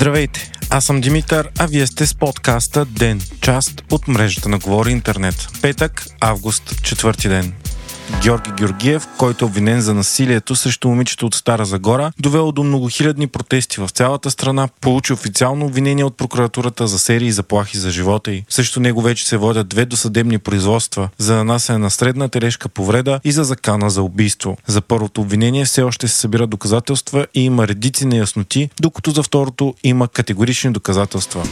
Здравейте, аз съм Димитър, а вие сте с подкаста Ден, част от мрежата на Говори Интернет. Петък, август, четвърти ден. Георги Георгиев, който е обвинен за насилието срещу момичето от Стара Загора, довело до многохилядни протести в цялата страна, получи официално обвинение от прокуратурата за серии заплахи за живота й. Също него вече се водят две досъдебни производства за нанасене на средна тележка повреда и за закана за убийство. За първото обвинение все още се събират доказателства и има редици неясноти, докато за второто има категорични доказателства.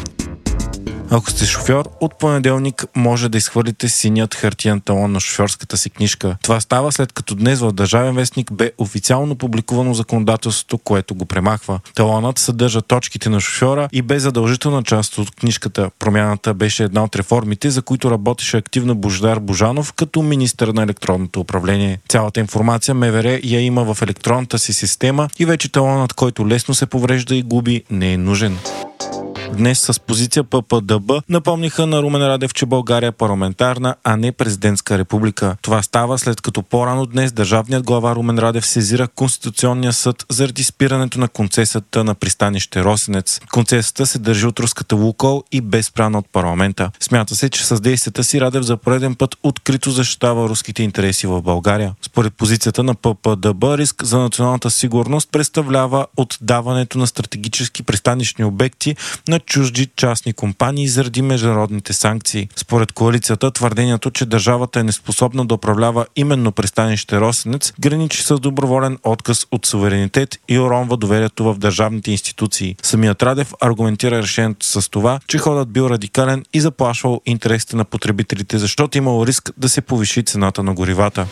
Ако сте шофьор, от понеделник може да изхвърлите синият хартиен талон на шофьорската си книжка. Това става след като днес в Държавен вестник бе официално публикувано законодателството, което го премахва. Талонът съдържа точките на шофьора и бе задължителна част от книжката. Промяната беше една от реформите, за които работеше активно Бождар Божанов като министър на електронното управление. Цялата информация МВР я има в електронната си система и вече талонът, който лесно се поврежда и губи, не е нужен. Днес с позиция ППДБ напомниха на Румен Радев, че България е парламентарна, а не президентска република. Това става след като по-рано днес държавният глава Румен Радев сезира Конституционния съд заради спирането на концесията на пристанище Росенец. Концесията се държи от руската Лукол и безпрана от парламента. Смята се, че с действията си Радев за пореден път открито защитава руските интереси в България. Според позицията на ППДБ, риск за националната сигурност представлява отдаването на стратегически пристанищни обекти на на чужди частни компании заради международните санкции. Според коалицията, твърдението, че държавата е неспособна да управлява именно пристанище Росенец, граничи с доброволен отказ от суверенитет и уронва доверието в държавните институции. Самият Радев аргументира решението с това, че ходът бил радикален и заплашвал интересите на потребителите, защото имало риск да се повиши цената на горивата.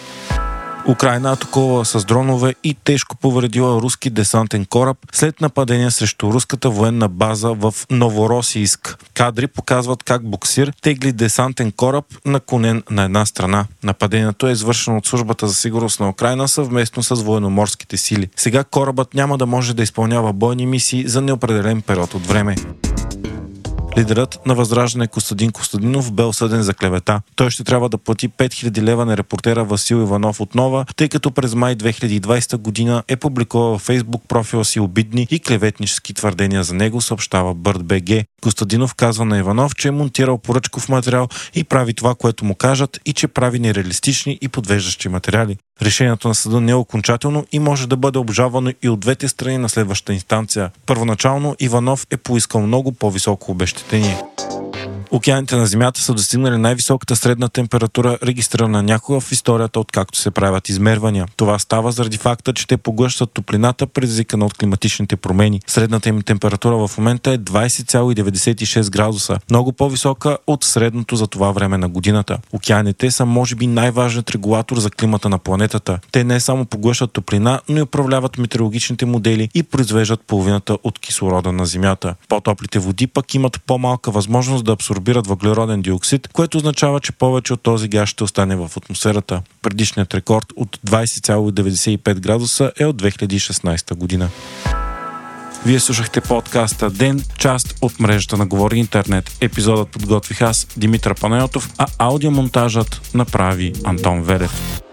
Украина атакува с дронове и тежко повредила руски десантен кораб след нападение срещу руската военна база в Новоросийск. Кадри показват как буксир тегли десантен кораб наклонен на една страна. Нападението е извършено от службата за сигурност на Украина съвместно с военноморските сили. Сега корабът няма да може да изпълнява бойни мисии за неопределен период от време. Лидерът на Възраждане Костадин Костадинов бе осъден за клевета. Той ще трябва да плати 5000 лева на репортера Васил Иванов отнова, тъй като през май 2020 година е публикувал във Фейсбук профила си обидни и клеветнически твърдения за него, съобщава БГ. Костадинов казва на Иванов, че е монтирал поръчков материал и прави това, което му кажат и че прави нереалистични и подвеждащи материали. Решението на съда не е окончателно и може да бъде обжавано и от двете страни на следващата инстанция. Първоначално Иванов е поискал много по-високо 等你。Океаните на Земята са достигнали най-високата средна температура, регистрирана някога в историята, откакто се правят измервания. Това става заради факта, че те поглъщат топлината, предизвикана от климатичните промени. Средната им температура в момента е 20,96 градуса, много по-висока от средното за това време на годината. Океаните са може би най-важният регулатор за климата на планетата. Те не само поглъщат топлина, но и управляват метеорологичните модели и произвеждат половината от кислорода на Земята. По-топлите води пък имат по-малка възможност да абсорбират абсорбират въглероден диоксид, което означава, че повече от този газ ще остане в атмосферата. Предишният рекорд от 20,95 градуса е от 2016 година. Вие слушахте подкаста Ден, част от мрежата на Говори Интернет. Епизодът подготвих аз, Димитър Панайотов, а аудиомонтажът направи Антон Велев.